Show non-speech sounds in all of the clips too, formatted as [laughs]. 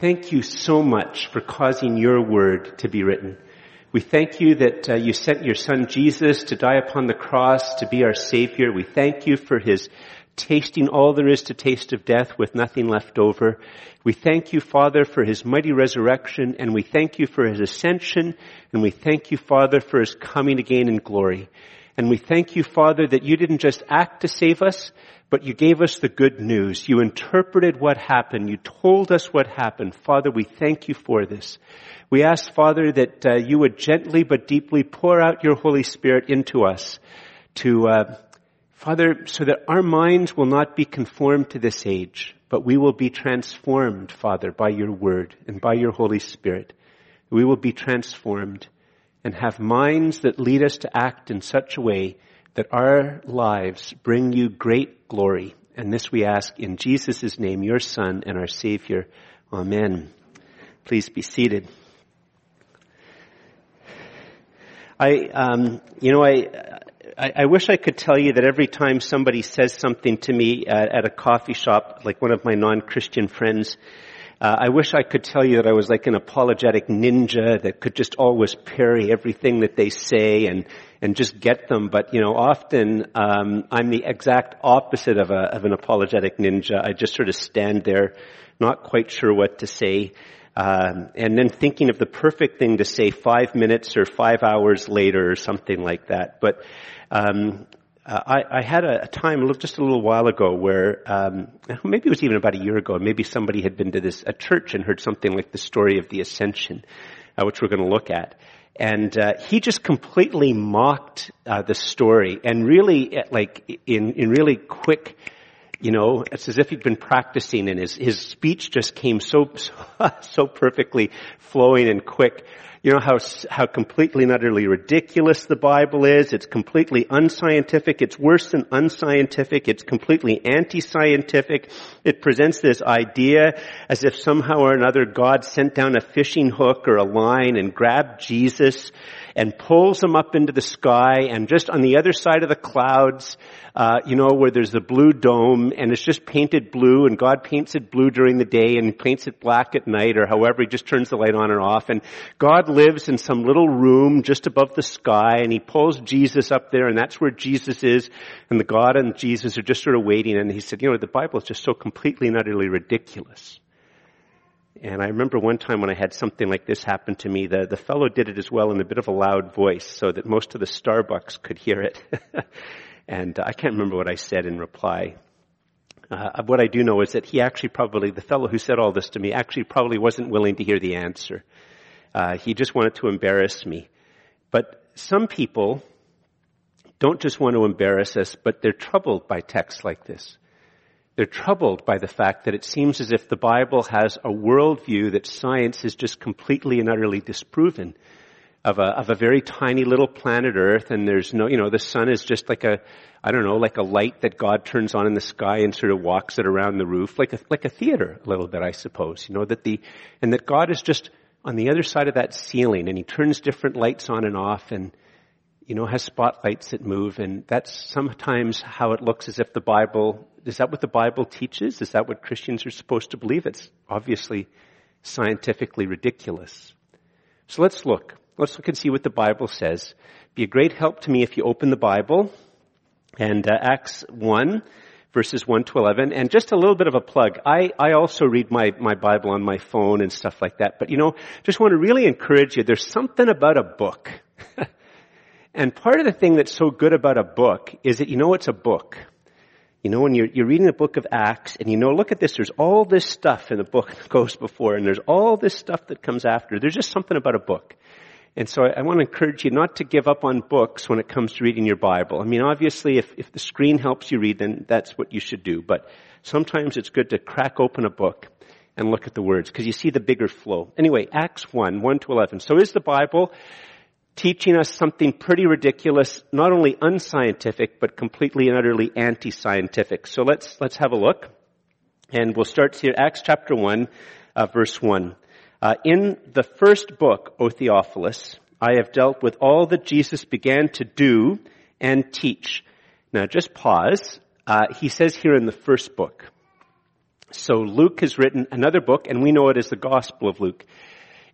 Thank you so much for causing your word to be written. We thank you that uh, you sent your son Jesus to die upon the cross to be our savior. We thank you for his tasting all there is to taste of death with nothing left over. We thank you, Father, for his mighty resurrection and we thank you for his ascension and we thank you, Father, for his coming again in glory. And we thank you, Father, that you didn't just act to save us, but you gave us the good news. You interpreted what happened. You told us what happened. Father, we thank you for this. We ask, Father, that uh, you would gently but deeply pour out your Holy Spirit into us to, uh, Father, so that our minds will not be conformed to this age, but we will be transformed, Father, by your word and by your Holy Spirit. We will be transformed and have minds that lead us to act in such a way that our lives bring you great glory. And this we ask in Jesus' name, your Son and our Savior. Amen. Please be seated. I, um, you know, I, I, I, wish I could tell you that every time somebody says something to me at, at a coffee shop, like one of my non-Christian friends, uh, I wish I could tell you that I was like an apologetic ninja that could just always parry everything that they say and and just get them. But you know, often um, I'm the exact opposite of a of an apologetic ninja. I just sort of stand there, not quite sure what to say. Um, and then thinking of the perfect thing to say five minutes or five hours later or something like that. But um, uh, I, I, had a, a, time just a little while ago where um, [laughs] maybe it was even about a year ago. Maybe somebody had been to this a church and heard something like the story of the ascension, uh, which we're going to look at. And uh, he just completely mocked uh, the story, and really, uh, like in in really quick, you know, it's as if he'd been practicing, and his his speech just came so so, [laughs] so perfectly flowing and quick you know how, how completely and utterly ridiculous the Bible is. It's completely unscientific. It's worse than unscientific. It's completely anti-scientific. It presents this idea as if somehow or another God sent down a fishing hook or a line and grabbed Jesus and pulls them up into the sky and just on the other side of the clouds, uh, you know, where there's the blue dome and it's just painted blue and God paints it blue during the day and paints it black at night or however he just turns the light on and off and God lives in some little room just above the sky and he pulls Jesus up there and that's where Jesus is and the God and Jesus are just sort of waiting and he said, you know, the Bible is just so completely and utterly ridiculous. And I remember one time when I had something like this happen to me, the, the fellow did it as well in a bit of a loud voice so that most of the Starbucks could hear it. [laughs] and I can't remember what I said in reply. Uh, what I do know is that he actually probably, the fellow who said all this to me, actually probably wasn't willing to hear the answer. Uh, he just wanted to embarrass me. But some people don't just want to embarrass us, but they're troubled by texts like this. They're troubled by the fact that it seems as if the Bible has a worldview that science is just completely and utterly disproven of a, of a very tiny little planet Earth and there's no, you know, the sun is just like a, I don't know, like a light that God turns on in the sky and sort of walks it around the roof, like a, like a theater a little bit, I suppose, you know, that the, and that God is just on the other side of that ceiling and he turns different lights on and off and, you know, has spotlights that move and that's sometimes how it looks as if the Bible is that what the Bible teaches? Is that what Christians are supposed to believe? It's obviously scientifically ridiculous. So let's look. Let's look and see what the Bible says. Be a great help to me if you open the Bible and uh, Acts 1 verses 1 to 11. And just a little bit of a plug. I, I also read my, my Bible on my phone and stuff like that. But you know, just want to really encourage you. There's something about a book. [laughs] and part of the thing that's so good about a book is that you know it's a book. You know, when you're, you're reading the book of Acts and you know, look at this, there's all this stuff in the book that goes before and there's all this stuff that comes after. There's just something about a book. And so I, I want to encourage you not to give up on books when it comes to reading your Bible. I mean, obviously, if, if the screen helps you read, then that's what you should do. But sometimes it's good to crack open a book and look at the words because you see the bigger flow. Anyway, Acts 1, 1 to 11. So is the Bible teaching us something pretty ridiculous, not only unscientific, but completely and utterly anti-scientific. So let's, let's have a look. And we'll start here, Acts chapter 1, uh, verse 1. Uh, in the first book, O Theophilus, I have dealt with all that Jesus began to do and teach. Now just pause. Uh, he says here in the first book. So Luke has written another book, and we know it as the Gospel of Luke.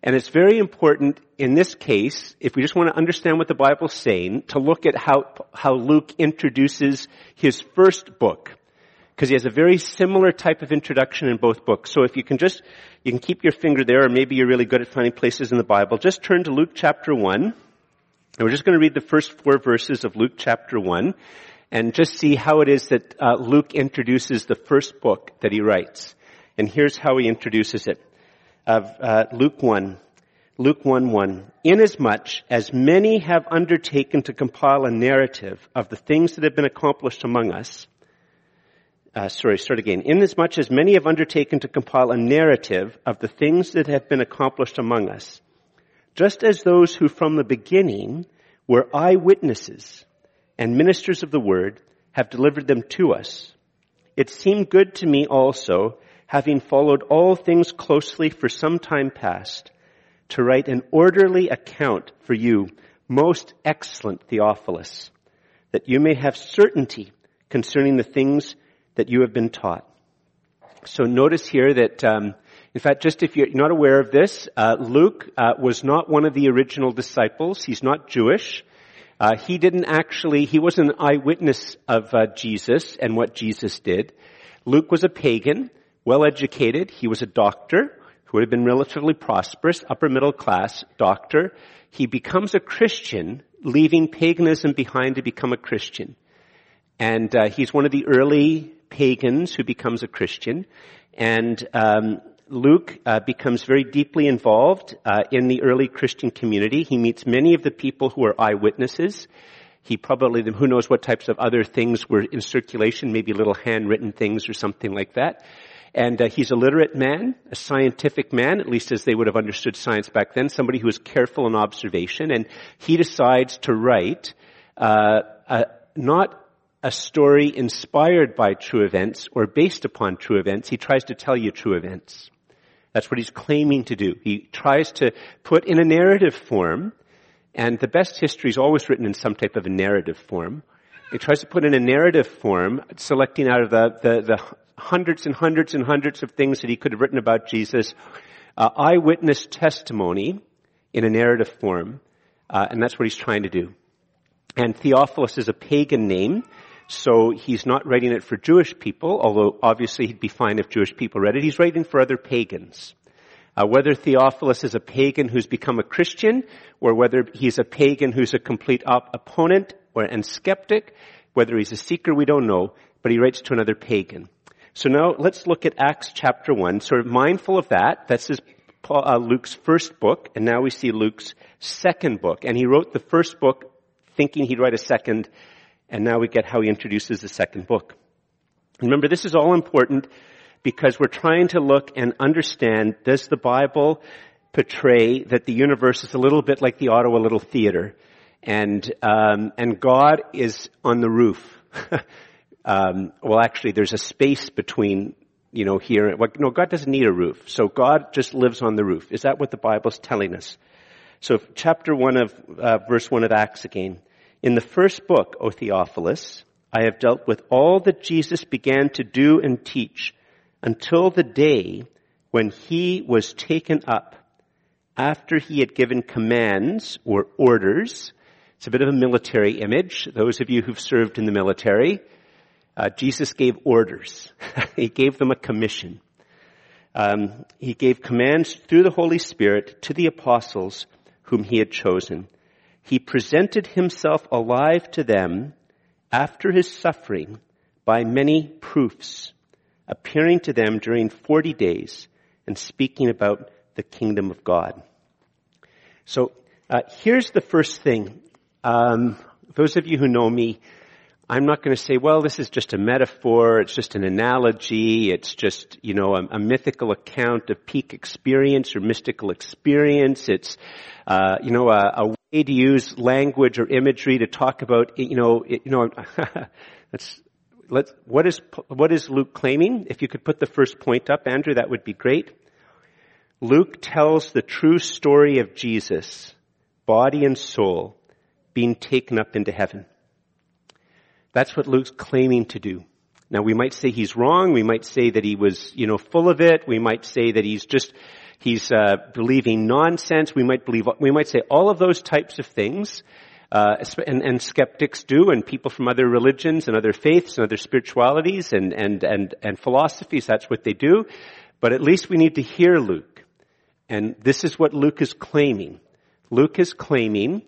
And it's very important in this case, if we just want to understand what the Bible's saying, to look at how, how Luke introduces his first book. Because he has a very similar type of introduction in both books. So if you can just, you can keep your finger there, or maybe you're really good at finding places in the Bible, just turn to Luke chapter 1. And we're just going to read the first four verses of Luke chapter 1 and just see how it is that uh, Luke introduces the first book that he writes. And here's how he introduces it of uh, Luke 1. Luke 1 1. Inasmuch as many have undertaken to compile a narrative of the things that have been accomplished among us, uh, sorry, start again. Inasmuch as many have undertaken to compile a narrative of the things that have been accomplished among us, just as those who from the beginning were eyewitnesses and ministers of the word have delivered them to us, it seemed good to me also having followed all things closely for some time past, to write an orderly account for you, most excellent Theophilus, that you may have certainty concerning the things that you have been taught. So notice here that, um, in fact, just if you're not aware of this, uh, Luke uh, was not one of the original disciples. He's not Jewish. Uh, he didn't actually, he was an eyewitness of uh, Jesus and what Jesus did. Luke was a pagan well educated. He was a doctor who would have been relatively prosperous, upper middle class doctor. He becomes a Christian, leaving paganism behind to become a Christian. And uh, he's one of the early pagans who becomes a Christian. And um, Luke uh, becomes very deeply involved uh, in the early Christian community. He meets many of the people who are eyewitnesses. He probably, who knows what types of other things were in circulation, maybe little handwritten things or something like that. And uh, he's a literate man, a scientific man, at least as they would have understood science back then, somebody who is careful in observation. And he decides to write uh, a, not a story inspired by true events or based upon true events. He tries to tell you true events. That's what he's claiming to do. He tries to put in a narrative form, and the best history is always written in some type of a narrative form. He tries to put in a narrative form, selecting out of the, the, the hundreds and hundreds and hundreds of things that he could have written about Jesus, uh, eyewitness testimony in a narrative form, uh, and that's what he's trying to do. And Theophilus is a pagan name, so he's not writing it for Jewish people, although obviously he'd be fine if Jewish people read it. He's writing for other pagans. Uh, whether Theophilus is a pagan who's become a Christian, or whether he's a pagan who's a complete op- opponent or and skeptic, whether he's a seeker, we don't know, but he writes to another pagan. So now let's look at Acts chapter 1, sort of mindful of that. This is uh, Luke's first book, and now we see Luke's second book. And he wrote the first book thinking he'd write a second, and now we get how he introduces the second book. Remember, this is all important because we're trying to look and understand, does the Bible portray that the universe is a little bit like the Ottawa Little Theater? And, um, and God is on the roof. [laughs] um, well, actually, there's a space between, you know, here. Well, no, God doesn't need a roof. So God just lives on the roof. Is that what the Bible's telling us? So chapter 1 of, uh, verse 1 of Acts again. In the first book, O Theophilus, I have dealt with all that Jesus began to do and teach until the day when he was taken up after he had given commands or orders. It's a bit of a military image. Those of you who've served in the military, uh, Jesus gave orders. [laughs] he gave them a commission. Um, he gave commands through the Holy Spirit to the apostles whom he had chosen. He presented himself alive to them after his suffering by many proofs, appearing to them during 40 days and speaking about the kingdom of God. So uh, here's the first thing. Um, those of you who know me, I'm not going to say, well, this is just a metaphor, it's just an analogy, it's just, you know, a, a mythical account of peak experience or mystical experience. It's, uh, you know, a, a, way to use language or imagery to talk about, you know, it, you know, [laughs] let's, let's, what is, what is Luke claiming? If you could put the first point up, Andrew, that would be great. Luke tells the true story of Jesus, body and soul, being taken up into heaven. That's what Luke's claiming to do. Now we might say he's wrong. We might say that he was, you know, full of it. We might say that he's just, he's uh, believing nonsense. We might believe, we might say all of those types of things. Uh, and, and, skeptics do, and people from other religions and other faiths and other spiritualities and, and, and, and philosophies, that's what they do. But at least we need to hear Luke. And this is what Luke is claiming. Luke is claiming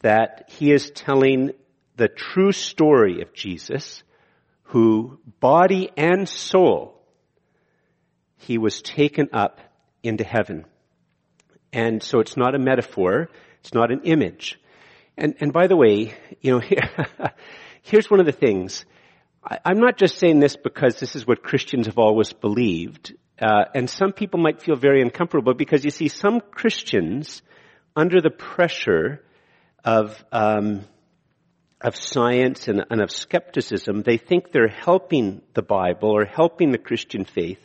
that he is telling the true story of Jesus, who body and soul, he was taken up into heaven. And so it's not a metaphor, it's not an image. And, and by the way, you know, [laughs] here, here's one of the things. I, I'm not just saying this because this is what Christians have always believed. Uh, and some people might feel very uncomfortable because you see some Christians under the pressure of um, of science and, and, of skepticism, they think they're helping the Bible or helping the Christian faith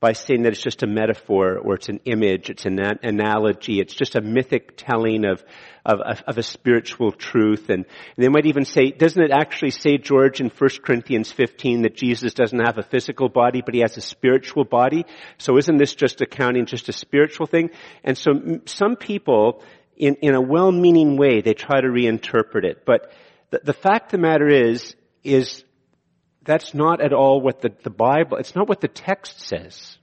by saying that it's just a metaphor or it's an image, it's an analogy, it's just a mythic telling of, of, of a spiritual truth. And, they might even say, doesn't it actually say, George, in 1 Corinthians 15 that Jesus doesn't have a physical body, but he has a spiritual body? So isn't this just accounting just a spiritual thing? And so some people, in, in a well-meaning way, they try to reinterpret it. But the, the fact of the matter is, is that's not at all what the, the Bible, it's not what the text says.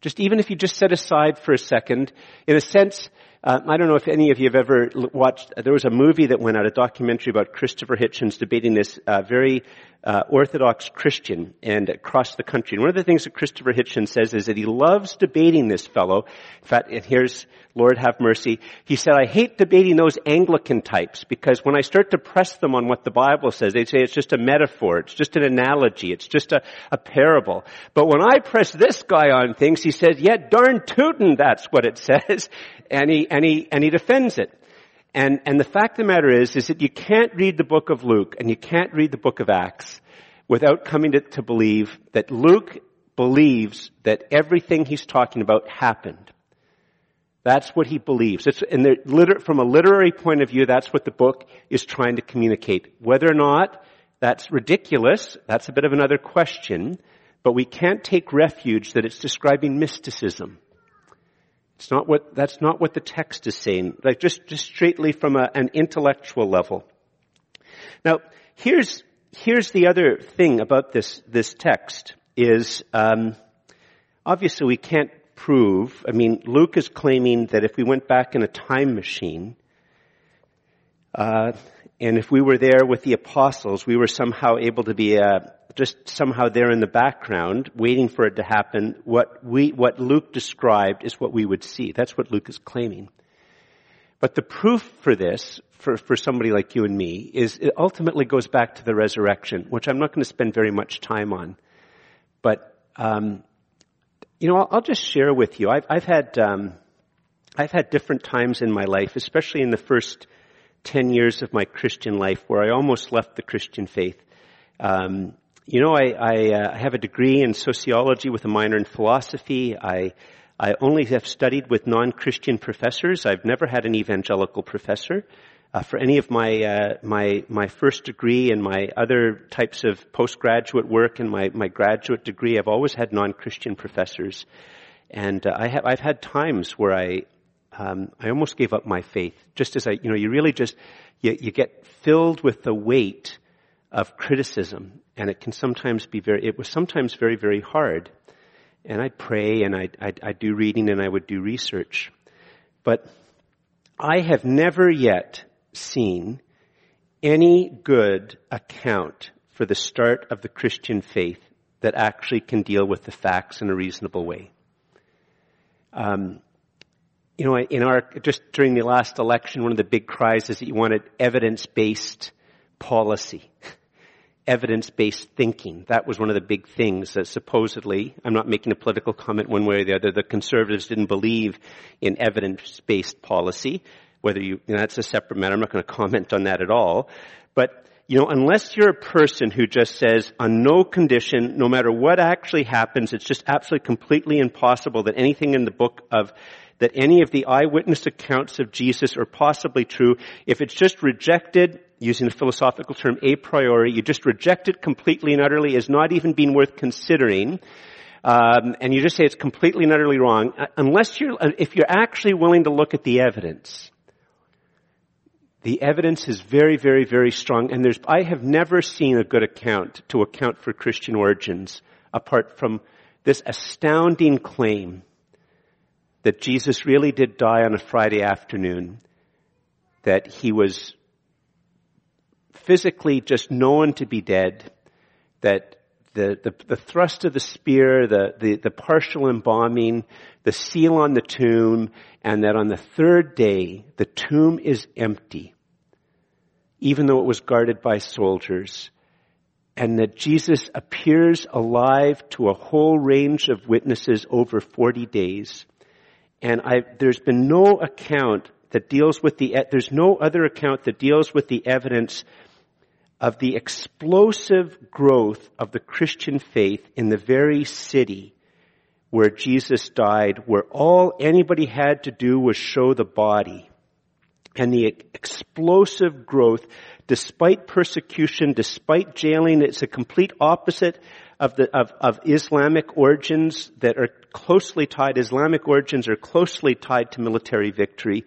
Just even if you just set aside for a second, in a sense, uh, I don't know if any of you have ever watched, there was a movie that went out, a documentary about Christopher Hitchens debating this uh, very uh, Orthodox Christian and across the country. And one of the things that Christopher Hitchens says is that he loves debating this fellow. In fact, and here's Lord have mercy. He said, I hate debating those Anglican types because when I start to press them on what the Bible says, they say it's just a metaphor, it's just an analogy, it's just a, a parable. But when I press this guy on things, he says, yeah, darn tootin', that's what it [laughs] says. And he, and he, and he defends it. And, and the fact of the matter is, is that you can't read the book of Luke and you can't read the book of Acts without coming to, to believe that Luke believes that everything he's talking about happened. That's what he believes. It's, the, from a literary point of view, that's what the book is trying to communicate. Whether or not that's ridiculous, that's a bit of another question, but we can't take refuge that it's describing mysticism. It's not what, that's not what the text is saying. Like just, just straightly from a, an intellectual level. Now, here's, here's the other thing about this, this text is, um, obviously we can't prove, I mean, Luke is claiming that if we went back in a time machine, uh, and if we were there with the apostles, we were somehow able to be uh, just somehow there in the background, waiting for it to happen. What we, what Luke described is what we would see. That's what Luke is claiming. But the proof for this, for, for somebody like you and me, is it ultimately goes back to the resurrection, which I'm not going to spend very much time on. But um, you know, I'll, I'll, just share with you. I've, I've had um, I've had different times in my life, especially in the first 10 years of my Christian life where I almost left the Christian faith. Um, you know, I, I, uh, have a degree in sociology with a minor in philosophy. I, I only have studied with non-Christian professors. I've never had an evangelical professor. Uh, for any of my uh, my my first degree and my other types of postgraduate work and my my graduate degree, I've always had non-Christian professors, and uh, I have I've had times where I um, I almost gave up my faith. Just as I, you know, you really just, you, you get filled with the weight of criticism, and it can sometimes be very, it was sometimes very, very hard. And I'd pray, and I'd, I'd, I'd do reading, and I would do research. But I have never yet seen any good account for the start of the Christian faith that actually can deal with the facts in a reasonable way. Um, you know, in our, just during the last election, one of the big cries is that you wanted evidence-based policy. [laughs] evidence-based thinking. That was one of the big things that supposedly, I'm not making a political comment one way or the other, the conservatives didn't believe in evidence-based policy. Whether you, you know, that's a separate matter. I'm not going to comment on that at all. But you know, unless you're a person who just says on no condition, no matter what actually happens, it's just absolutely completely impossible that anything in the book of that any of the eyewitness accounts of Jesus are possibly true. If it's just rejected, using the philosophical term a priori, you just reject it completely and utterly as not even being worth considering, um, and you just say it's completely and utterly wrong, uh, unless you're, uh, if you're actually willing to look at the evidence. The evidence is very, very, very strong, and there's, I have never seen a good account to account for Christian origins apart from this astounding claim that Jesus really did die on a Friday afternoon, that he was physically just known to be dead, that the, the, the thrust of the spear, the, the, the partial embalming, the seal on the tomb, and that on the third day, the tomb is empty, even though it was guarded by soldiers, and that Jesus appears alive to a whole range of witnesses over 40 days. And I, there's been no account that deals with the, there's no other account that deals with the evidence of the explosive growth of the Christian faith in the very city where Jesus died, where all anybody had to do was show the body. And the explosive growth, despite persecution, despite jailing, it's a complete opposite of the, of, of Islamic origins that are closely tied, Islamic origins are closely tied to military victory.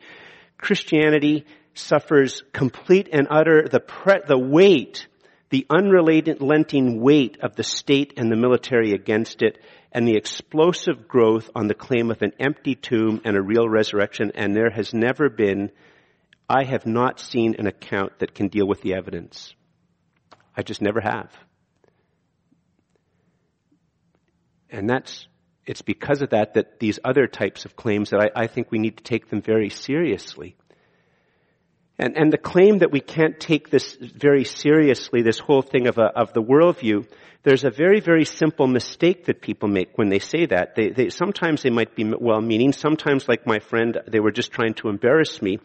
Christianity suffers complete and utter the pre- the weight, the unrelenting weight of the state and the military against it, and the explosive growth on the claim of an empty tomb and a real resurrection. And there has never been, I have not seen an account that can deal with the evidence. I just never have. And that's, it's because of that that these other types of claims that I, I think we need to take them very seriously. And, and the claim that we can't take this very seriously, this whole thing of, a, of the worldview, there's a very, very simple mistake that people make when they say that. They, they, sometimes they might be well-meaning. Sometimes, like my friend, they were just trying to embarrass me.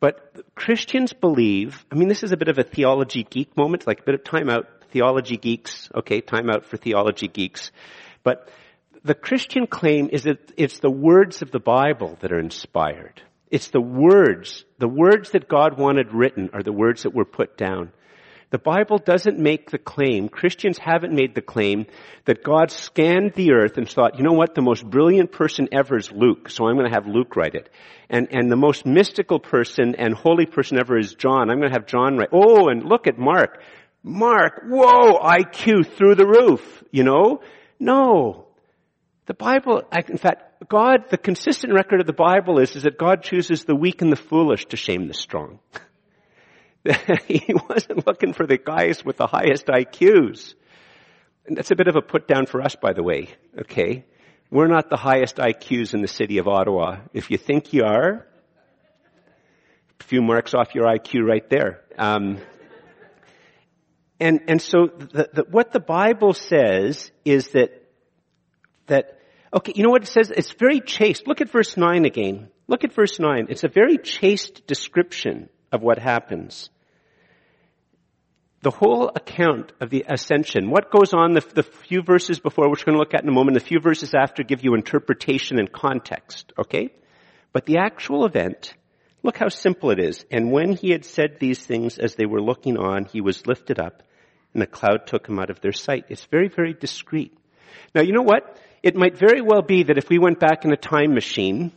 But Christians believe, I mean, this is a bit of a theology geek moment, like a bit of time out, theology geeks. Okay, time out for theology geeks. But the Christian claim is that it's the words of the Bible that are inspired. It's the words, the words that God wanted written are the words that were put down. The Bible doesn't make the claim, Christians haven't made the claim that God scanned the earth and thought, you know what, the most brilliant person ever is Luke, so I'm going to have Luke write it. And, and the most mystical person and holy person ever is John, I'm going to have John write. Oh, and look at Mark. Mark, whoa, IQ through the roof, you know? No. The Bible, in fact, God, the consistent record of the Bible is, is that God chooses the weak and the foolish to shame the strong. [laughs] he wasn't looking for the guys with the highest IQs. And that's a bit of a put down for us, by the way. Okay? We're not the highest IQs in the city of Ottawa. If you think you are, a few marks off your IQ right there. Um, and and so the, the, what the Bible says is that that, okay, you know what it says? It's very chaste. Look at verse 9 again. Look at verse 9. It's a very chaste description of what happens. The whole account of the ascension, what goes on the, the few verses before, which we're going to look at in a moment, the few verses after give you interpretation and context, okay? But the actual event, look how simple it is. And when he had said these things as they were looking on, he was lifted up and the cloud took him out of their sight. It's very, very discreet. Now, you know what? It might very well be that if we went back in a time machine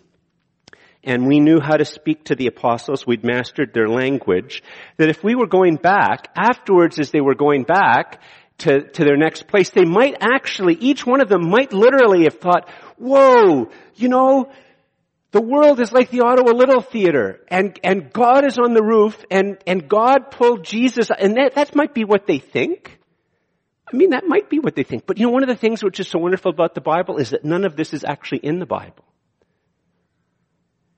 and we knew how to speak to the apostles, we'd mastered their language, that if we were going back, afterwards as they were going back to, to their next place, they might actually, each one of them might literally have thought, whoa, you know, the world is like the Ottawa Little Theater, and, and God is on the roof, and, and God pulled Jesus, and that, that might be what they think. I mean, that might be what they think. But you know, one of the things which is so wonderful about the Bible is that none of this is actually in the Bible.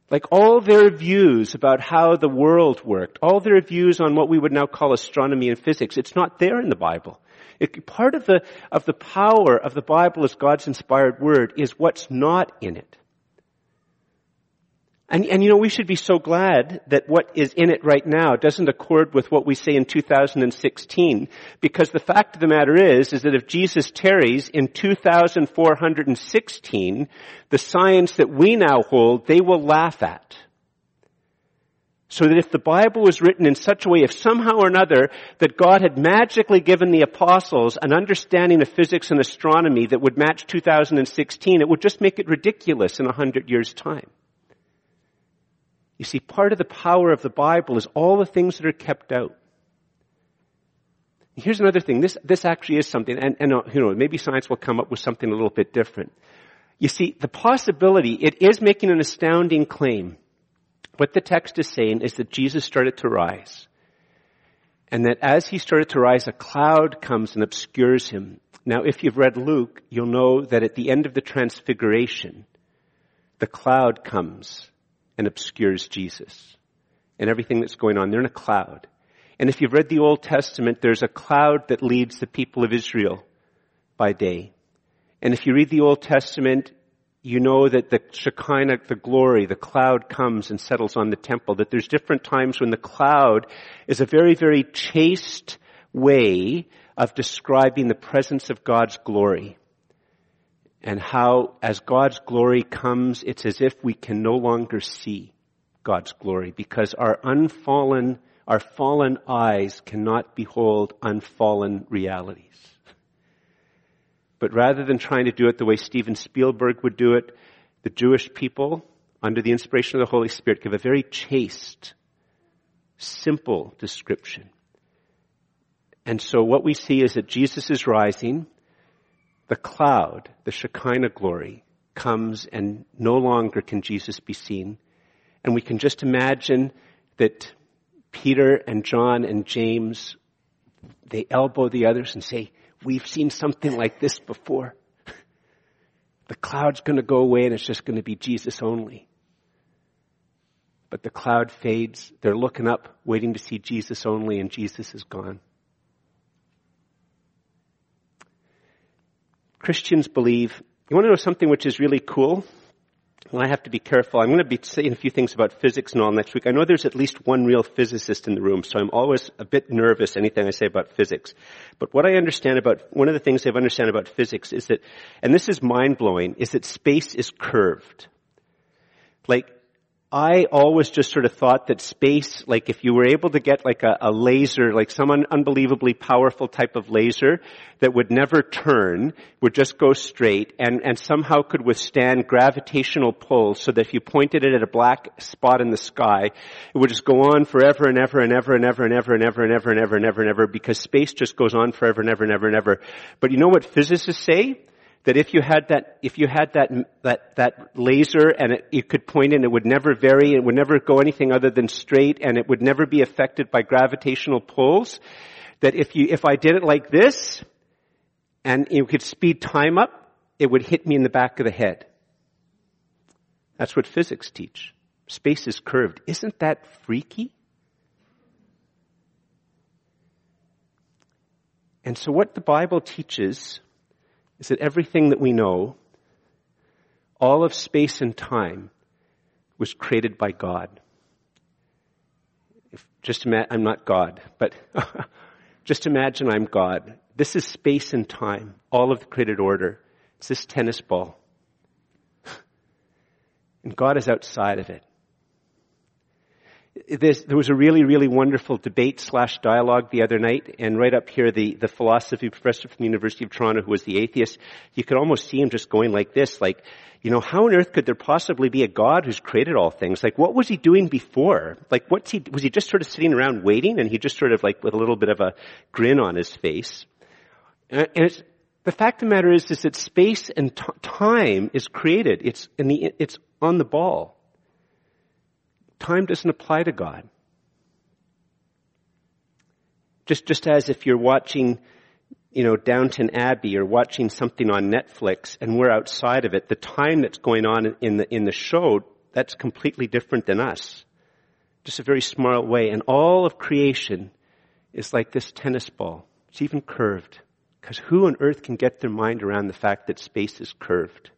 Like all their views about how the world worked, all their views on what we would now call astronomy and physics, it's not there in the Bible. It, part of the, of the power of the Bible as God's inspired word is what's not in it. And, and you know, we should be so glad that what is in it right now doesn't accord with what we say in 2016, because the fact of the matter is, is that if Jesus tarries in 2416, the science that we now hold, they will laugh at. So that if the Bible was written in such a way, if somehow or another, that God had magically given the apostles an understanding of physics and astronomy that would match 2016, it would just make it ridiculous in a hundred years' time. You see, part of the power of the Bible is all the things that are kept out. Here's another thing. This, this actually is something, and, and uh, you know, maybe science will come up with something a little bit different. You see, the possibility, it is making an astounding claim. What the text is saying is that Jesus started to rise. And that as he started to rise, a cloud comes and obscures him. Now, if you've read Luke, you'll know that at the end of the transfiguration, the cloud comes and obscures Jesus and everything that's going on. They're in a cloud. And if you've read the Old Testament, there's a cloud that leads the people of Israel by day. And if you read the Old Testament, you know that the Shekinah, the glory, the cloud comes and settles on the temple, that there's different times when the cloud is a very, very chaste way of describing the presence of God's glory and how as God's glory comes, it's as if we can no longer see God's glory because our unfallen, our fallen eyes cannot behold unfallen realities. But rather than trying to do it the way Steven Spielberg would do it, the Jewish people, under the inspiration of the Holy Spirit, give a very chaste, simple description. And so what we see is that Jesus is rising, the cloud, the Shekinah glory, comes and no longer can Jesus be seen. And we can just imagine that Peter and John and James, they elbow the others and say, we've seen something like this before. [laughs] The cloud's going to go away and it's just going to be Jesus only. But the cloud fades. They're looking up, waiting to see Jesus only, and Jesus is gone. Christians believe, you want to know something which is really cool? Well, I have to be careful. I'm going to be saying a few things about physics and all next week. I know there's at least one real physicist in the room, so I'm always a bit nervous anything I say about physics. But what I understand about, one of the things I've understand about physics is that, and this is mind blowing, is that space is curved. Like, I always just sort of thought that space, like if you were able to get like a, a, laser, like some un- unbelievably powerful type of laser that would never turn, would just go straight and, and somehow could withstand gravitational pull so that if you pointed it at a black spot in the sky, it would just go on forever and ever and ever and ever and ever and ever and ever and ever and ever and ever because space just goes on forever and ever and ever and ever. But you know what physicists say? That if you had that, if you had that, that, that laser and it, could point in, it would never vary, it would never go anything other than straight, and it would never be affected by gravitational pulls. That if you, if I did it like this, and you could speed time up, it would hit me in the back of the head. That's what physics teach. Space is curved. Isn't that freaky? And so what the Bible teaches is that everything that we know, all of space and time, was created by God. If, just imagine, I'm not God, but [laughs] just imagine I'm God. This is space and time, all of the created order. It's this tennis ball. [laughs] And God is outside of it there was a really, really wonderful debate slash dialogue the other night, and right up here, the, the philosophy professor from the University of Toronto who was the atheist, you could almost see him just going like this, like, you know, how on earth could there possibly be a God who's created all things? Like, what was he doing before? Like, what's he, was he just sort of sitting around waiting, and he just sort of like with a little bit of a grin on his face? And it's, the fact of the matter is, is that space and t- time is created. It's in the, it's on the ball time doesn't apply to God. Just, just as if you're watching, you know, Downton Abbey or watching something on Netflix and we're outside of it, the time that's going on in the, in the show, that's completely different than us. Just a very smart way. And all of creation is like this tennis ball. It's even curved. Because who on earth can get their mind around the fact that space is curved?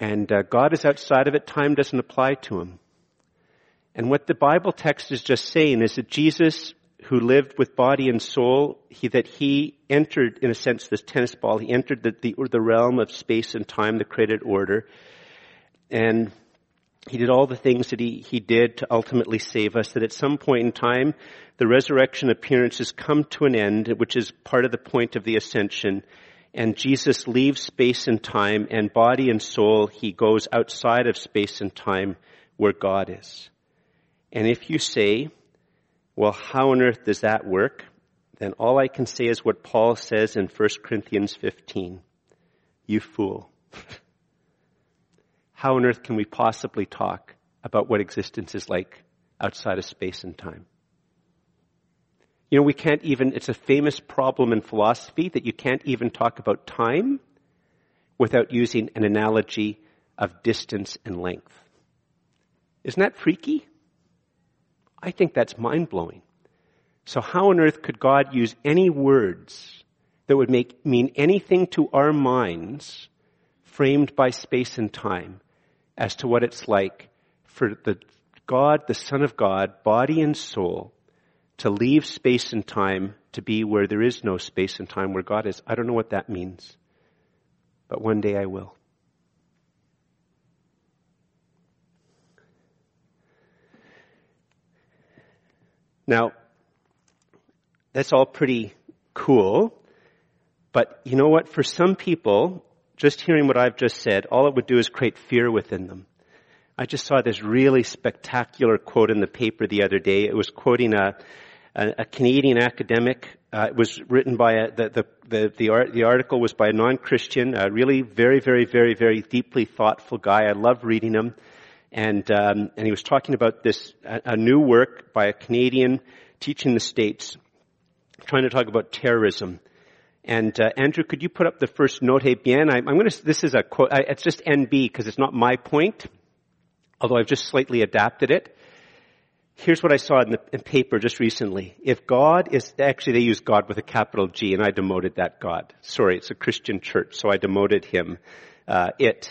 And uh, God is outside of it. Time doesn't apply to him. And what the Bible text is just saying is that Jesus, who lived with body and soul, he, that he entered, in a sense, this tennis ball, he entered the, the, the realm of space and time, the created order. And he did all the things that he, he did to ultimately save us, that at some point in time, the resurrection appearances come to an end, which is part of the point of the ascension, and Jesus leaves space and time, and body and soul, he goes outside of space and time where God is. And if you say, well, how on earth does that work? Then all I can say is what Paul says in 1 Corinthians 15. You fool. [laughs] how on earth can we possibly talk about what existence is like outside of space and time? You know, we can't even, it's a famous problem in philosophy that you can't even talk about time without using an analogy of distance and length. Isn't that freaky? I think that's mind blowing. So how on earth could God use any words that would make, mean anything to our minds framed by space and time as to what it's like for the God, the Son of God, body and soul, to leave space and time to be where there is no space and time where God is. I don't know what that means. But one day I will. Now, that's all pretty cool, but you know what? For some people, just hearing what I've just said, all it would do is create fear within them. I just saw this really spectacular quote in the paper the other day. It was quoting a, a, a Canadian academic. Uh, it was written by a, the, the, the, the, art, the article was by a non-Christian, a really very, very, very, very deeply thoughtful guy. I love reading him and um, and he was talking about this a, a, new work by a Canadian teaching the states, trying to talk about terrorism. And uh, Andrew, could you put up the first note bien? I, am going to. This is a quote. I, it's just NB because it's not my point, although I've just slightly adapted it. Here's what I saw in the in paper just recently. If God is actually they use God with a capital G, and I demoted that God. Sorry, it's a Christian church, so I demoted him. Uh, it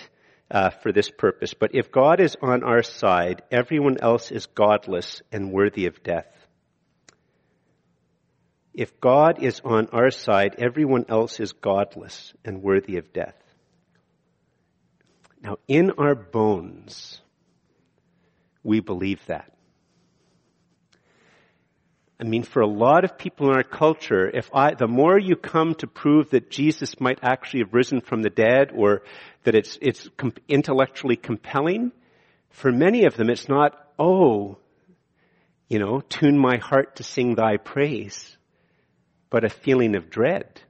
uh, for this purpose. But if God is on our side, everyone else is godless and worthy of death. If God is on our side, everyone else is godless and worthy of death. Now, in our bones, we believe that. I mean, for a lot of people in our culture, if I, the more you come to prove that Jesus might actually have risen from the dead or that it's, it's intellectually compelling, for many of them it's not, oh, you know, tune my heart to sing thy praise, but a feeling of dread.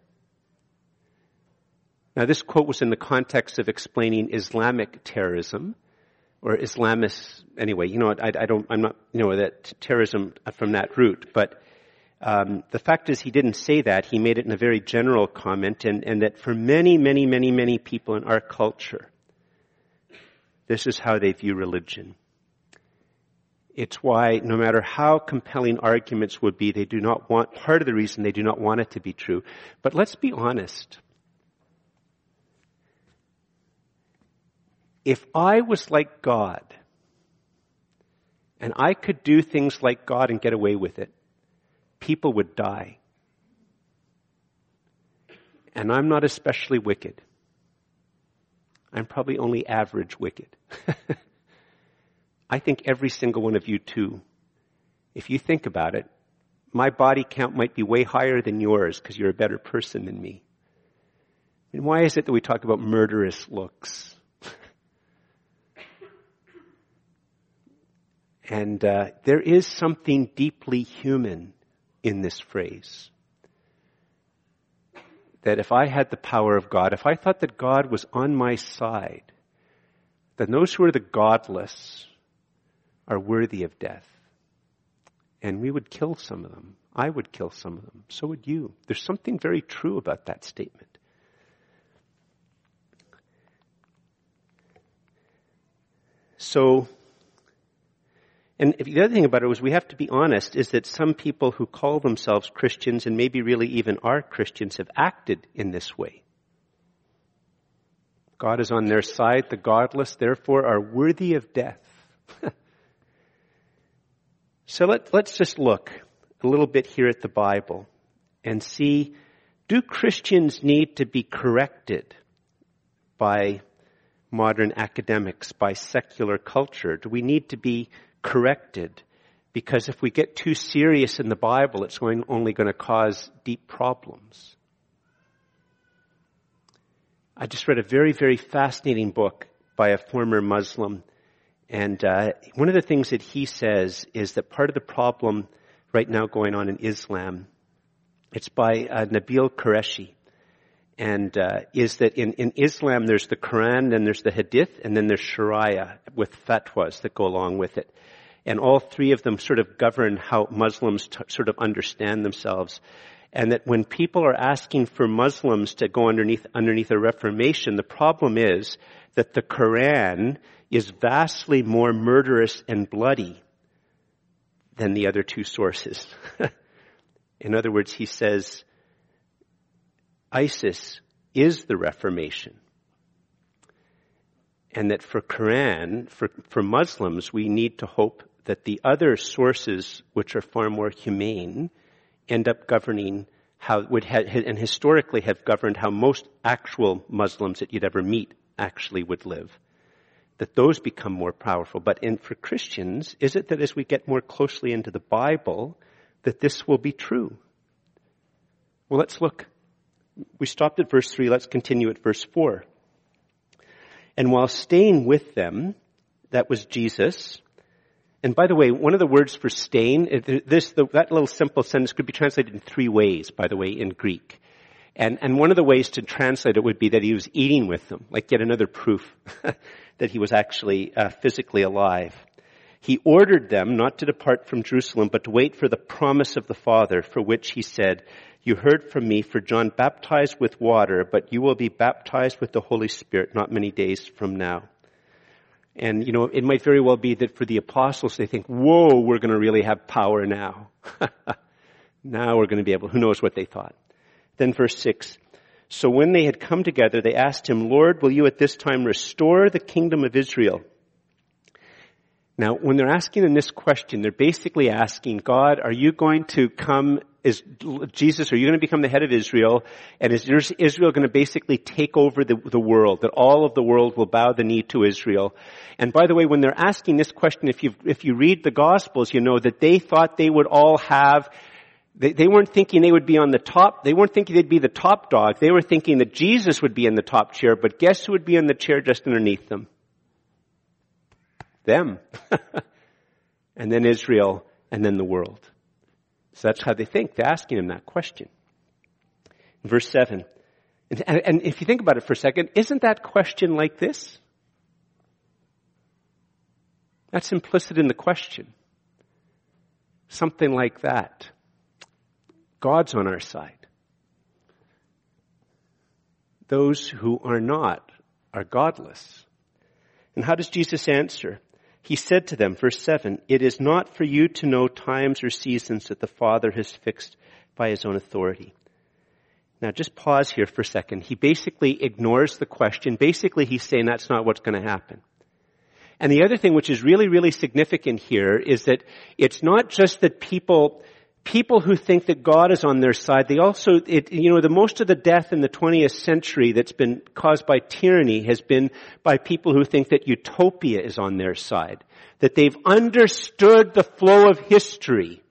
Now this quote was in the context of explaining Islamic terrorism, or Islamists, anyway, you know, I, I don't, I'm not, you know, that terrorism from that route, but um, the fact is he didn't say that. He made it in a very general comment, and, and that for many, many, many, many people in our culture, this is how they view religion. It's why no matter how compelling arguments would be, they do not want, part of the reason they do not want it to be true. But let's be honest. If I was like God, and I could do things like God and get away with it, people would die. And I'm not especially wicked. I'm probably only average wicked. [laughs] I think every single one of you too. If you think about it, my body count might be way higher than yours because you're a better person than me. And why is it that we talk about murderous looks? And uh, there is something deeply human in this phrase. That if I had the power of God, if I thought that God was on my side, then those who are the godless are worthy of death. And we would kill some of them. I would kill some of them. So would you. There's something very true about that statement. So, and the other thing about it was we have to be honest is that some people who call themselves Christians and maybe really even are Christians have acted in this way. God is on their side. The godless, therefore, are worthy of death. [laughs] so let, let's just look a little bit here at the Bible and see, do Christians need to be corrected by modern academics, by secular culture? Do we need to be corrected? Because if we get too serious in the Bible, it's going, only going to cause deep problems. I just read a very, very fascinating book by a former Muslim. And uh, one of the things that he says is that part of the problem right now going on in Islam, it's by uh, Nabeel Qureshi. And uh, is that in, in Islam there's the Quran, then there's the Hadith, and then there's Sharia with fatwas that go along with it. And all three of them sort of govern how Muslims t- sort of understand themselves and that when people are asking for Muslims to go underneath, underneath a reformation, the problem is that the Quran is vastly more murderous and bloody than the other two sources. [laughs] In other words, he says, ISIS is the Reformation. And that for Quran, for, for Muslims, we need to hope that the other sources, which are far more humane, end up governing how would ha- and historically have governed how most actual Muslims that you'd ever meet actually would live. That those become more powerful. But in, for Christians, is it that as we get more closely into the Bible, that this will be true? Well, let's look. We stopped at verse 3. Let's continue at verse 4. And while staying with them, that was Jesus, and by the way, one of the words for stain, this, the, that little simple sentence could be translated in three ways, by the way, in Greek. And, and one of the ways to translate it would be that he was eating with them, like yet another proof [laughs] that he was actually uh, physically alive. He ordered them not to depart from Jerusalem, but to wait for the promise of the Father, for which he said, You heard from me, for John baptized with water, but you will be baptized with the Holy Spirit not many days from now. And, you know, it might very well be that for the apostles, they think, whoa, we're going to really have power now. [laughs] now we're going to be able, who knows what they thought. Then verse 6. So when they had come together, they asked him, Lord, will you at this time restore the kingdom of Israel? Now, when they're asking them this question, they're basically asking, God, are you going to come is Jesus, are you going to become the head of Israel? And is Israel going to basically take over the, the world? That all of the world will bow the knee to Israel? And by the way, when they're asking this question, if you if you read the Gospels, you know that they thought they would all have. They, they weren't thinking they would be on the top. They weren't thinking they'd be the top dog. They were thinking that Jesus would be in the top chair. But guess who would be in the chair just underneath them? Them. [laughs] and then Israel, and then the world. So that's how they think. They're asking him that question. Verse 7. And, and, if you think about it for a second, isn't that question like this? That's implicit in the question. Something like that. God's on our side. Those who are not are godless. And how does Jesus answer? He said to them, verse 7, It is not for you to know times or seasons that the Father has fixed by his own authority. Now just pause here for a second. He basically ignores the question. Basically he's saying that's not what's going to happen. And the other thing which is really, really significant here is that it's not just that people people who think that God is on their side, they also, it, you know, the most of the death in the 20th century that's been caused by tyranny has been by people who think that utopia is on their side. That they've understood the flow of history.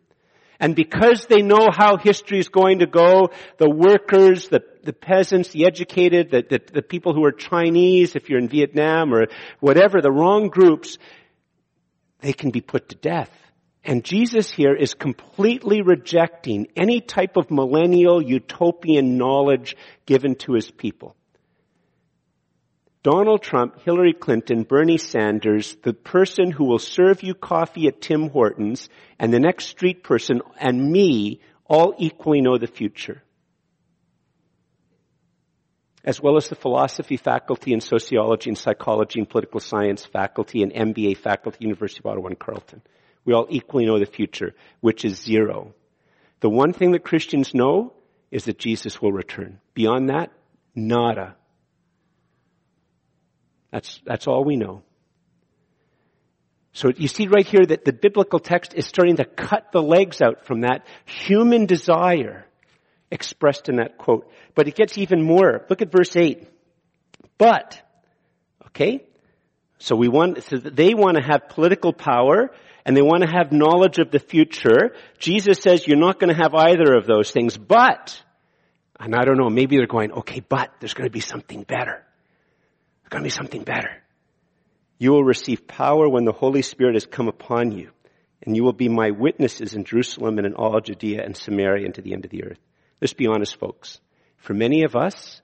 And because they know how history is going to go, the workers, the, the peasants, the educated, the, the, the people who are Chinese, if you're in Vietnam or whatever, the wrong groups, they can be put to death. And Jesus here is completely rejecting any type of millennial utopian knowledge given to his people. Donald Trump, Hillary Clinton, Bernie Sanders, the person who will serve you coffee at Tim Hortons, and the next street person, and me, all equally know the future. As well as the philosophy faculty and sociology and psychology and political science faculty and MBA faculty, University of Ottawa and Carleton. We all equally know the future, which is zero. The one thing that Christians know is that Jesus will return. Beyond that, nada. That's, that's all we know. So you see right here that the biblical text is starting to cut the legs out from that human desire expressed in that quote. But it gets even more. Look at verse 8. But, okay? So we want, so they want to have political power and they want to have knowledge of the future. Jesus says you're not going to have either of those things, but, and I don't know, maybe they're going, okay, but there's going to be something better. There's going to be something better. You will receive power when the Holy Spirit has come upon you, and you will be my witnesses in Jerusalem and in all Judea and Samaria and to the end of the earth. Let's be honest, folks. For many of us,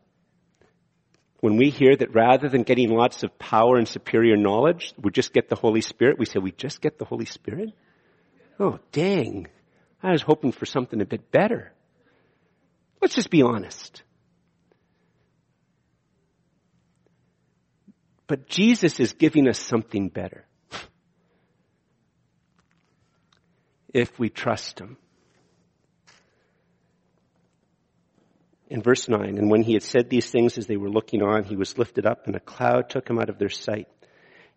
when we hear that rather than getting lots of power and superior knowledge, we just get the Holy Spirit, we say, we just get the Holy Spirit? Oh, dang. I was hoping for something a bit better. Let's just be honest. But Jesus is giving us something better. If we trust Him. In verse 9, and when he had said these things as they were looking on, he was lifted up and a cloud took him out of their sight.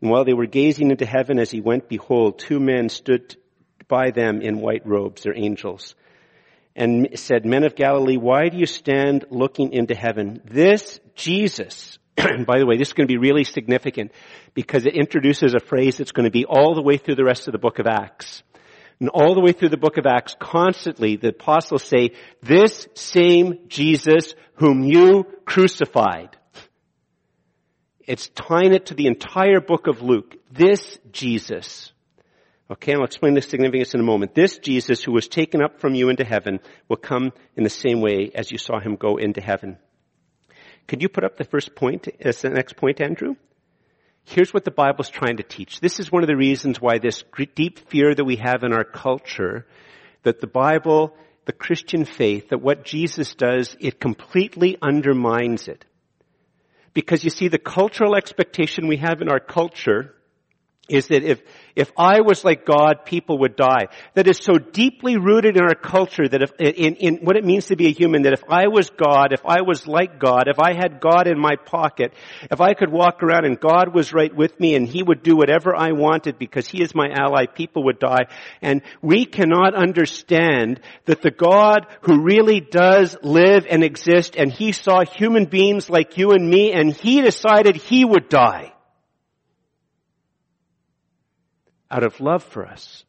And while they were gazing into heaven as he went, behold, two men stood by them in white robes, their angels, and said, Men of Galilee, why do you stand looking into heaven? This Jesus, [clears throat] by the way, this is going to be really significant because it introduces a phrase that's going to be all the way through the rest of the book of Acts. And all the way through the book of Acts, constantly the apostles say, this same Jesus whom you crucified. It's tying it to the entire book of Luke. This Jesus. Okay, I'll explain the significance in a moment. This Jesus who was taken up from you into heaven will come in the same way as you saw him go into heaven. Could you put up the first point as the next point, Andrew? Here's what the Bible's trying to teach. This is one of the reasons why this deep fear that we have in our culture, that the Bible, the Christian faith, that what Jesus does, it completely undermines it. Because you see, the cultural expectation we have in our culture is that if, if I was like God, people would die. That is so deeply rooted in our culture that if, in, in what it means to be a human, that if I was God, if I was like God, if I had God in my pocket, if I could walk around and God was right with me and He would do whatever I wanted because He is my ally, people would die. And we cannot understand that the God who really does live and exist and He saw human beings like you and me and He decided He would die out of love for us.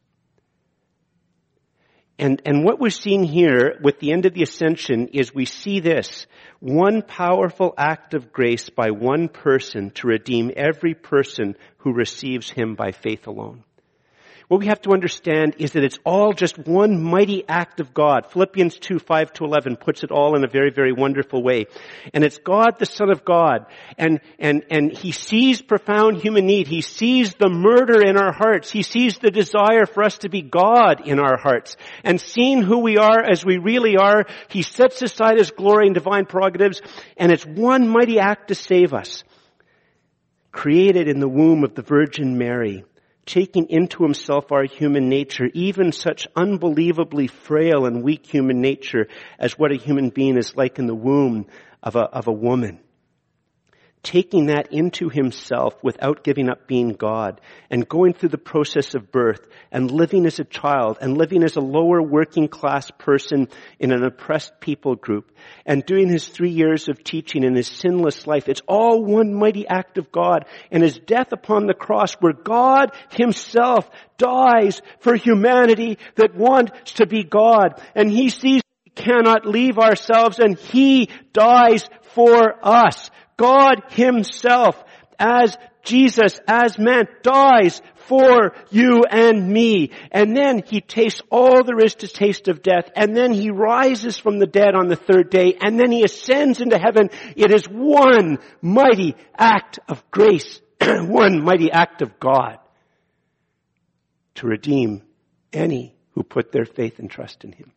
And, and what we're seeing here with the end of the ascension is we see this. One powerful act of grace by one person to redeem every person who receives him by faith alone. What we have to understand is that it's all just one mighty act of God. Philippians 2, 5 to 11 puts it all in a very, very wonderful way. And it's God, the Son of God. And, and, and He sees profound human need. He sees the murder in our hearts. He sees the desire for us to be God in our hearts. And seeing who we are as we really are, He sets aside His glory and divine prerogatives. And it's one mighty act to save us. Created in the womb of the Virgin Mary taking into himself our human nature, even such unbelievably frail and weak human nature as what a human being is like in the womb of a, of a woman taking that into himself without giving up being God and going through the process of birth and living as a child and living as a lower working class person in an oppressed people group and doing his three years of teaching in his sinless life. It's all one mighty act of God and his death upon the cross where God himself dies for humanity that wants to be God and he sees we cannot leave ourselves and he dies for us. God himself as Jesus, as man, dies for you and me. And then he tastes all there is to taste of death. And then he rises from the dead on the third day. And then he ascends into heaven. It is one mighty act of grace. [clears throat] one mighty act of God to redeem any who put their faith and trust in him.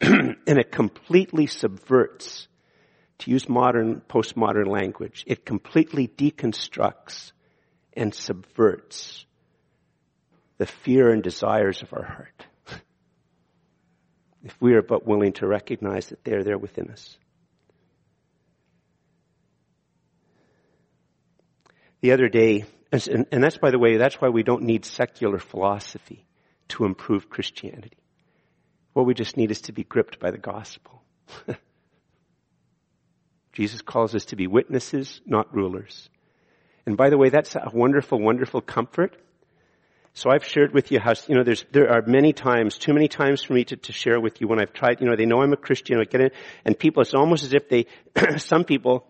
[clears throat] and it completely subverts to use modern, postmodern language, it completely deconstructs and subverts the fear and desires of our heart. if we are but willing to recognize that they're there within us. the other day, and, and that's by the way, that's why we don't need secular philosophy to improve Christianity. What we just need is to be gripped by the gospel. [laughs] Jesus calls us to be witnesses, not rulers. And by the way, that's a wonderful, wonderful comfort. So I've shared with you how, you know, there's, there are many times, too many times for me to, to share with you when I've tried, you know, they know I'm a Christian, I get and people, it's almost as if they, [clears throat] some people,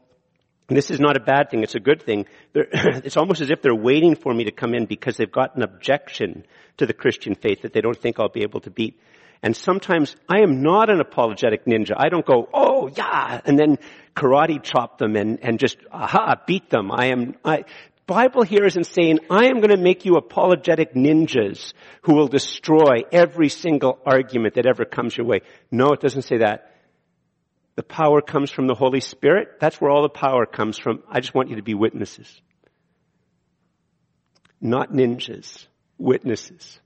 this is not a bad thing, it's a good thing. [clears throat] it's almost as if they're waiting for me to come in because they've got an objection to the Christian faith that they don't think I'll be able to beat. And sometimes I am not an apologetic ninja. I don't go, oh yeah, and then karate chop them and, and just, aha, beat them. I am, I, Bible here isn't saying, I am going to make you apologetic ninjas who will destroy every single argument that ever comes your way. No, it doesn't say that. The power comes from the Holy Spirit. That's where all the power comes from. I just want you to be witnesses. Not ninjas, witnesses.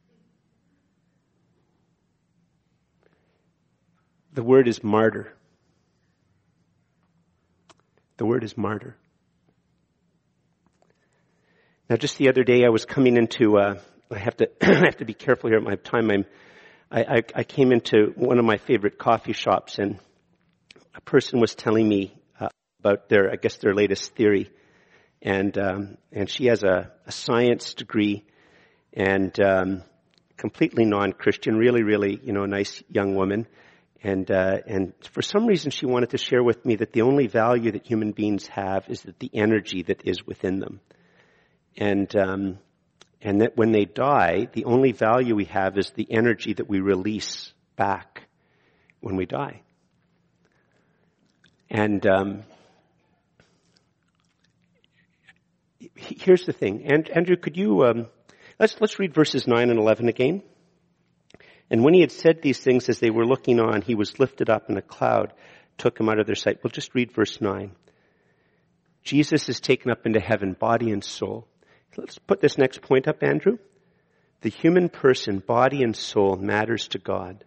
The word is martyr. The word is martyr. Now, just the other day, I was coming into. Uh, I have to. [clears throat] I have to be careful here at my time. I'm. I, I, I came into one of my favorite coffee shops, and a person was telling me uh, about their, I guess, their latest theory, and um, and she has a, a science degree, and um, completely non-Christian, really, really, you know, a nice young woman, and uh, and for some reason she wanted to share with me that the only value that human beings have is that the energy that is within them, and um, and that when they die, the only value we have is the energy that we release back when we die. And um, here's the thing, and, Andrew, could you um, let's let's read verses nine and eleven again. And when he had said these things, as they were looking on, he was lifted up, and a cloud took him out of their sight. We'll just read verse nine. Jesus is taken up into heaven, body and soul. Let's put this next point up, Andrew. The human person, body and soul, matters to God.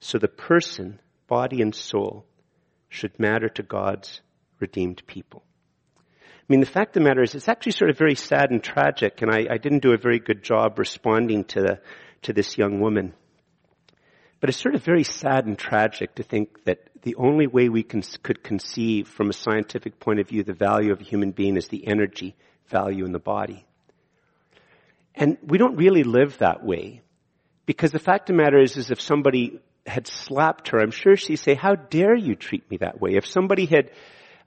So the person, body and soul, should matter to God's redeemed people. I mean, the fact of the matter is, it's actually sort of very sad and tragic, and I, I didn't do a very good job responding to, the, to this young woman. But it's sort of very sad and tragic to think that the only way we can, could conceive from a scientific point of view the value of a human being is the energy value in the body. And we don't really live that way. Because the fact of the matter is, is if somebody had slapped her, I'm sure she'd say, how dare you treat me that way? If somebody had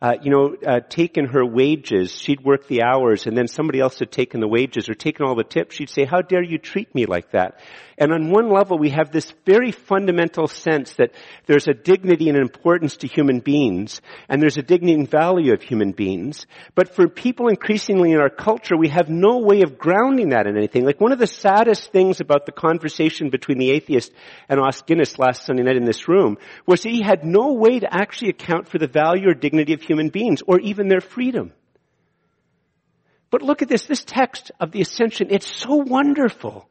uh, you know, uh, taken her wages, she'd work the hours, and then somebody else had taken the wages or taken all the tips, she'd say, how dare you treat me like that? And on one level, we have this very fundamental sense that there's a dignity and importance to human beings, and there's a dignity and value of human beings. But for people increasingly in our culture, we have no way of grounding that in anything. Like one of the saddest things about the conversation between the atheist and Os Guinness last Sunday night in this room was that he had no way to actually account for the value or dignity of human beings or even their freedom. But look at this, this text of the ascension, it's so wonderful.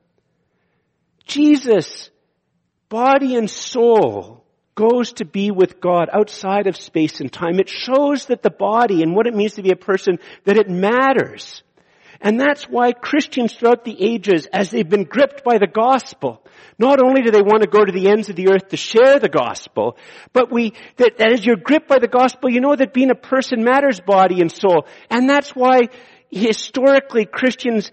Jesus, body and soul, goes to be with God outside of space and time. It shows that the body and what it means to be a person, that it matters. And that's why Christians throughout the ages, as they've been gripped by the gospel, not only do they want to go to the ends of the earth to share the gospel, but we, that, that as you're gripped by the gospel, you know that being a person matters body and soul. And that's why historically Christians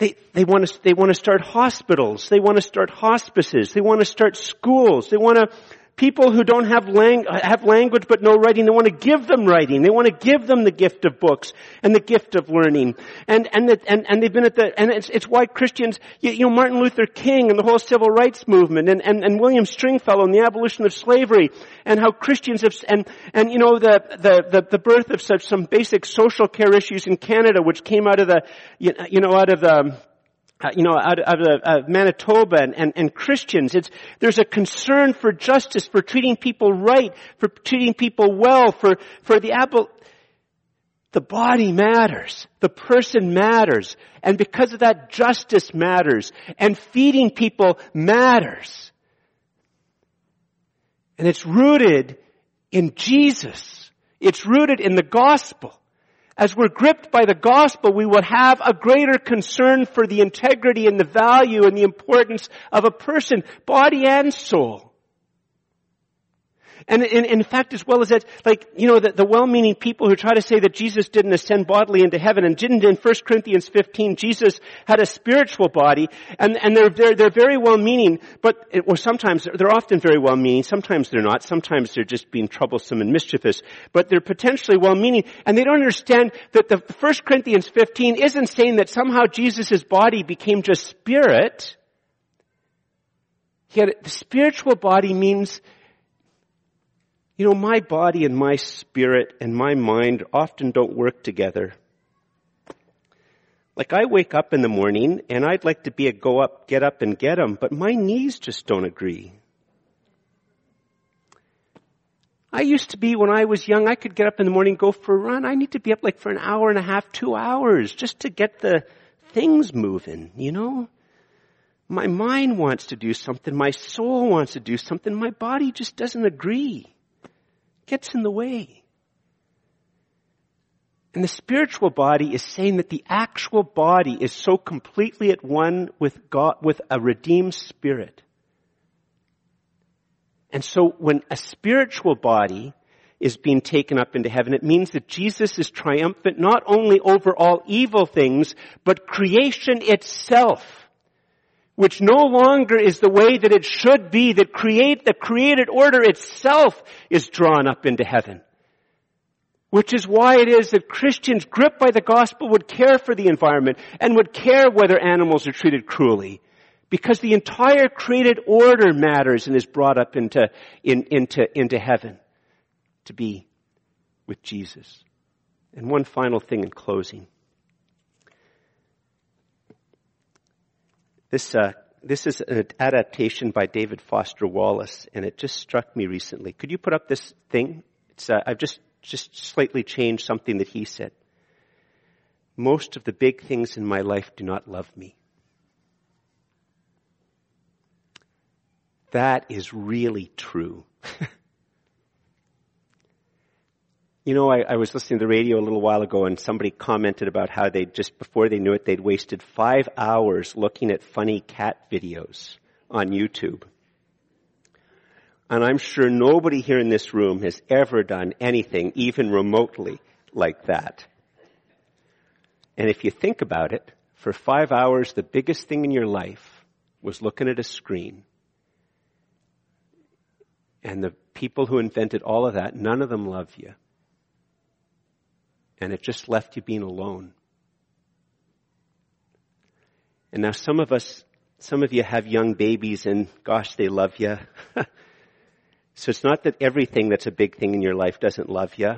they, they want to, they want to start hospitals. They want to start hospices. They want to start schools. They want to people who don't have, lang- have language but no writing, they want to give them writing. They want to give them the gift of books and the gift of learning. And, and, the, and, and they've been at the, and it's, it's why Christians, you, you, know, Martin Luther King and the whole civil rights movement and, and, and William Stringfellow and the abolition of slavery and how Christians have, and, and you know, the, the, the, the birth of such some basic social care issues in Canada which came out of the, you know, out of the, um, uh, you know, out, out of uh, Manitoba and, and, and, Christians. It's, there's a concern for justice, for treating people right, for treating people well, for, for the apple. The body matters. The person matters. And because of that, justice matters. And feeding people matters. And it's rooted in Jesus. It's rooted in the gospel. As we're gripped by the gospel, we will have a greater concern for the integrity and the value and the importance of a person, body and soul. And in, in, fact, as well as that, like, you know, the, the well-meaning people who try to say that Jesus didn't ascend bodily into heaven and didn't in 1 Corinthians 15, Jesus had a spiritual body, and, and they're, they're, they're very well-meaning, but, or sometimes, they're often very well-meaning, sometimes they're not, sometimes they're just being troublesome and mischievous, but they're potentially well-meaning, and they don't understand that the 1 Corinthians 15 isn't saying that somehow Jesus' body became just spirit, Yet the spiritual body means you know, my body and my spirit and my mind often don't work together. Like I wake up in the morning and I'd like to be a go up, get up and get 'em, but my knees just don't agree. I used to be when I was young, I could get up in the morning, go for a run. I need to be up like for an hour and a half, two hours just to get the things moving, you know? My mind wants to do something. My soul wants to do something. My body just doesn't agree gets in the way. And the spiritual body is saying that the actual body is so completely at one with God, with a redeemed spirit. And so when a spiritual body is being taken up into heaven, it means that Jesus is triumphant not only over all evil things, but creation itself which no longer is the way that it should be, that create, the created order itself is drawn up into heaven. Which is why it is that Christians gripped by the gospel would care for the environment and would care whether animals are treated cruelly. Because the entire created order matters and is brought up into, in, into, into heaven to be with Jesus. And one final thing in closing. This, uh, this is an adaptation by David Foster Wallace, and it just struck me recently. Could you put up this thing? Uh, I've just, just slightly changed something that he said. Most of the big things in my life do not love me. That is really true. [laughs] You know, I, I, was listening to the radio a little while ago and somebody commented about how they just before they knew it, they'd wasted five hours looking at funny cat videos on YouTube. And I'm sure nobody here in this room has ever done anything even remotely like that. And if you think about it, for five hours, the biggest thing in your life was looking at a screen. And the people who invented all of that, none of them love you and it just left you being alone. And now some of us, some of you have young babies and gosh, they love you. [laughs] so it's not that everything that's a big thing in your life doesn't love you.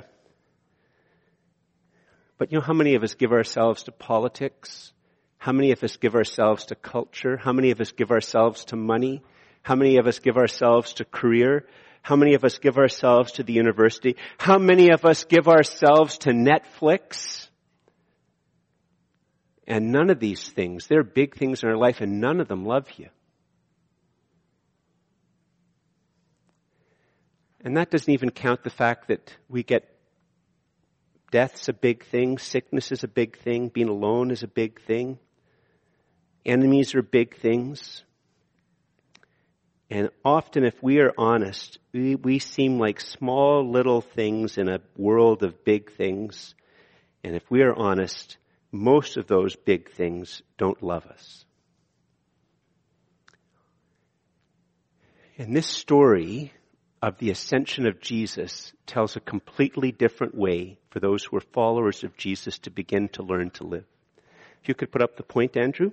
But you know how many of us give ourselves to politics? How many of us give ourselves to culture? How many of us give ourselves to money? How many of us give ourselves to career? How many of us give ourselves to the university? How many of us give ourselves to Netflix? And none of these things, they're big things in our life and none of them love you. And that doesn't even count the fact that we get death's a big thing, sickness is a big thing, being alone is a big thing, enemies are big things. And often, if we are honest, we, we seem like small little things in a world of big things. And if we are honest, most of those big things don't love us. And this story of the ascension of Jesus tells a completely different way for those who are followers of Jesus to begin to learn to live. If you could put up the point, Andrew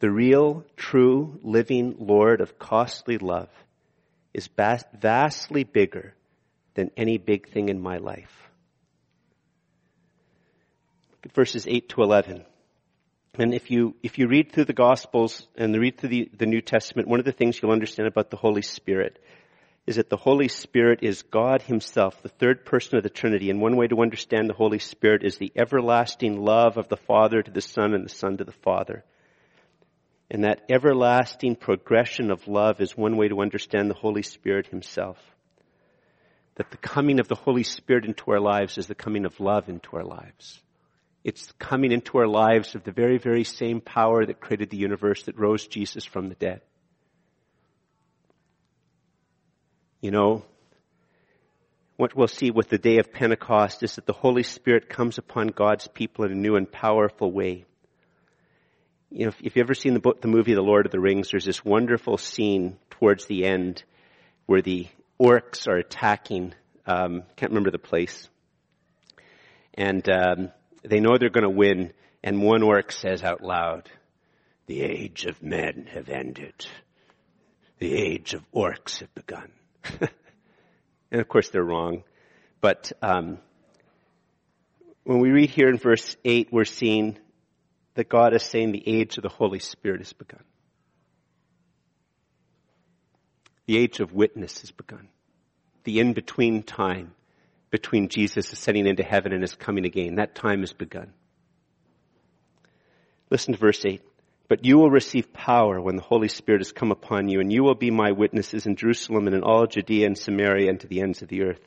the real, true, living Lord of costly love is vastly bigger than any big thing in my life. Verses 8 to 11. And if you, if you read through the Gospels and read through the, the New Testament, one of the things you'll understand about the Holy Spirit is that the Holy Spirit is God Himself, the third person of the Trinity. And one way to understand the Holy Spirit is the everlasting love of the Father to the Son and the Son to the Father. And that everlasting progression of love is one way to understand the Holy Spirit Himself. that the coming of the Holy Spirit into our lives is the coming of love into our lives. It's coming into our lives of the very, very same power that created the universe that rose Jesus from the dead. You know, what we'll see with the day of Pentecost is that the Holy Spirit comes upon God's people in a new and powerful way. You know, if, if you've ever seen the, book, the movie The Lord of the Rings, there's this wonderful scene towards the end where the orcs are attacking, um, can't remember the place. And um, they know they're going to win, and one orc says out loud, the age of men have ended. The age of orcs have begun. [laughs] And of course they're wrong. But um, when we read here in verse 8, we're seeing that God is saying the age of the Holy Spirit has begun. The age of witness has begun. The in-between time between Jesus ascending into heaven and his coming again. That time has begun. Listen to verse 8. But you will receive power when the Holy Spirit has come upon you, and you will be my witnesses in Jerusalem and in all Judea and Samaria and to the ends of the earth.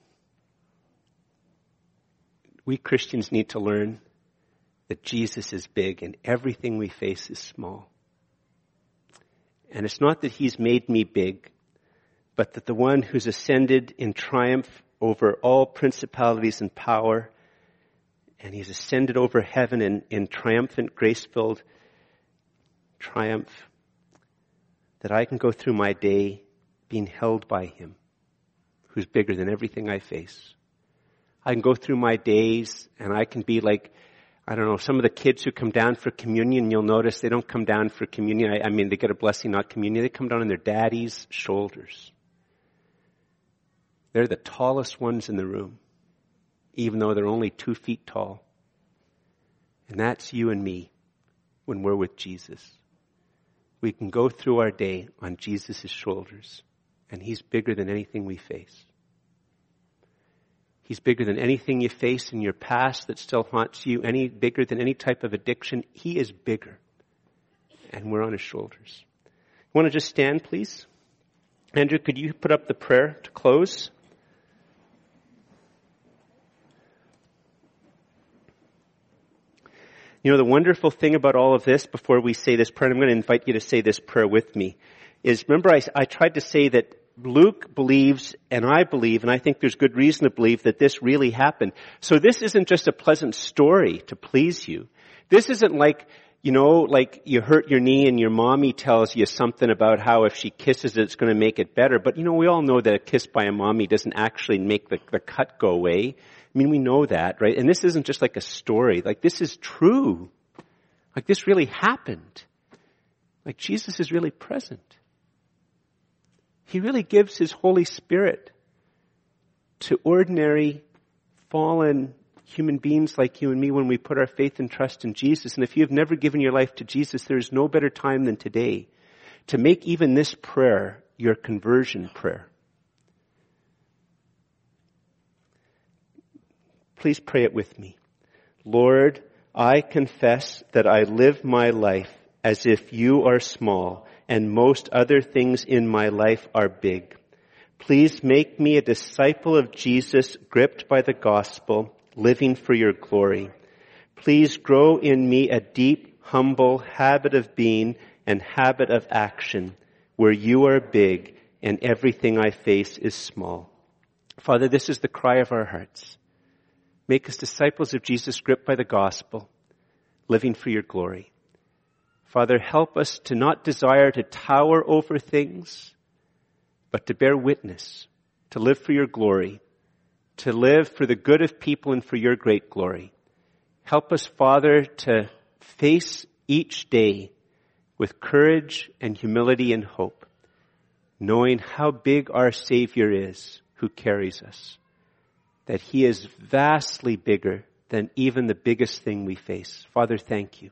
we Christians need to learn that Jesus is big and everything we face is small. And it's not that he's made me big, but that the one who's ascended in triumph over all principalities and power, and he's ascended over heaven in, in triumphant, grace-filled triumph, that I can go through my day being held by Him, who's bigger than everything I face. I can go through my days and I can be like, I don't know, some of the kids who come down for communion, you'll notice they don't come down for communion. I, I mean, they get a blessing, not communion. They come down on their daddy's shoulders. They're the tallest ones in the room, even though they're only two feet tall. And that's you and me when we're with Jesus we can go through our day on Jesus' shoulders, and He's bigger than anything we face. He's bigger than anything you face in your past that still haunts you, any bigger than any type of addiction. He is bigger. And we're on his shoulders. You want to just stand, please? Andrew, could you put up the prayer to close? You know, the wonderful thing about all of this, before we say this prayer, I'm going to invite you to say this prayer with me, is remember I, I tried to say that Luke believes, and I believe, and I think there's good reason to believe that this really happened. So this isn't just a pleasant story to please you. This isn't like, you know, like you hurt your knee and your mommy tells you something about how if she kisses it, it's going to make it better. But you know, we all know that a kiss by a mommy doesn't actually make the, the cut go away. I mean, we know that, right? And this isn't just like a story. Like this is true. Like this really happened. Like Jesus is really present. He really gives His Holy Spirit to ordinary, fallen human beings like you and me when we put our faith and trust in Jesus. And if you have never given your life to Jesus, there is no better time than today to make even this prayer your conversion prayer. Please pray it with me. Lord, I confess that I live my life as if you are small and most other things in my life are big. Please make me a disciple of Jesus gripped by the gospel, living for your glory. Please grow in me a deep, humble habit of being and habit of action where you are big and everything I face is small. Father, this is the cry of our hearts. Make us disciples of Jesus gripped by the gospel, living for your glory. Father, help us to not desire to tower over things, but to bear witness, to live for your glory, to live for the good of people and for your great glory. Help us, Father, to face each day with courage and humility and hope, knowing how big our Savior is who carries us that he is vastly bigger than even the biggest thing we face. Father, thank you.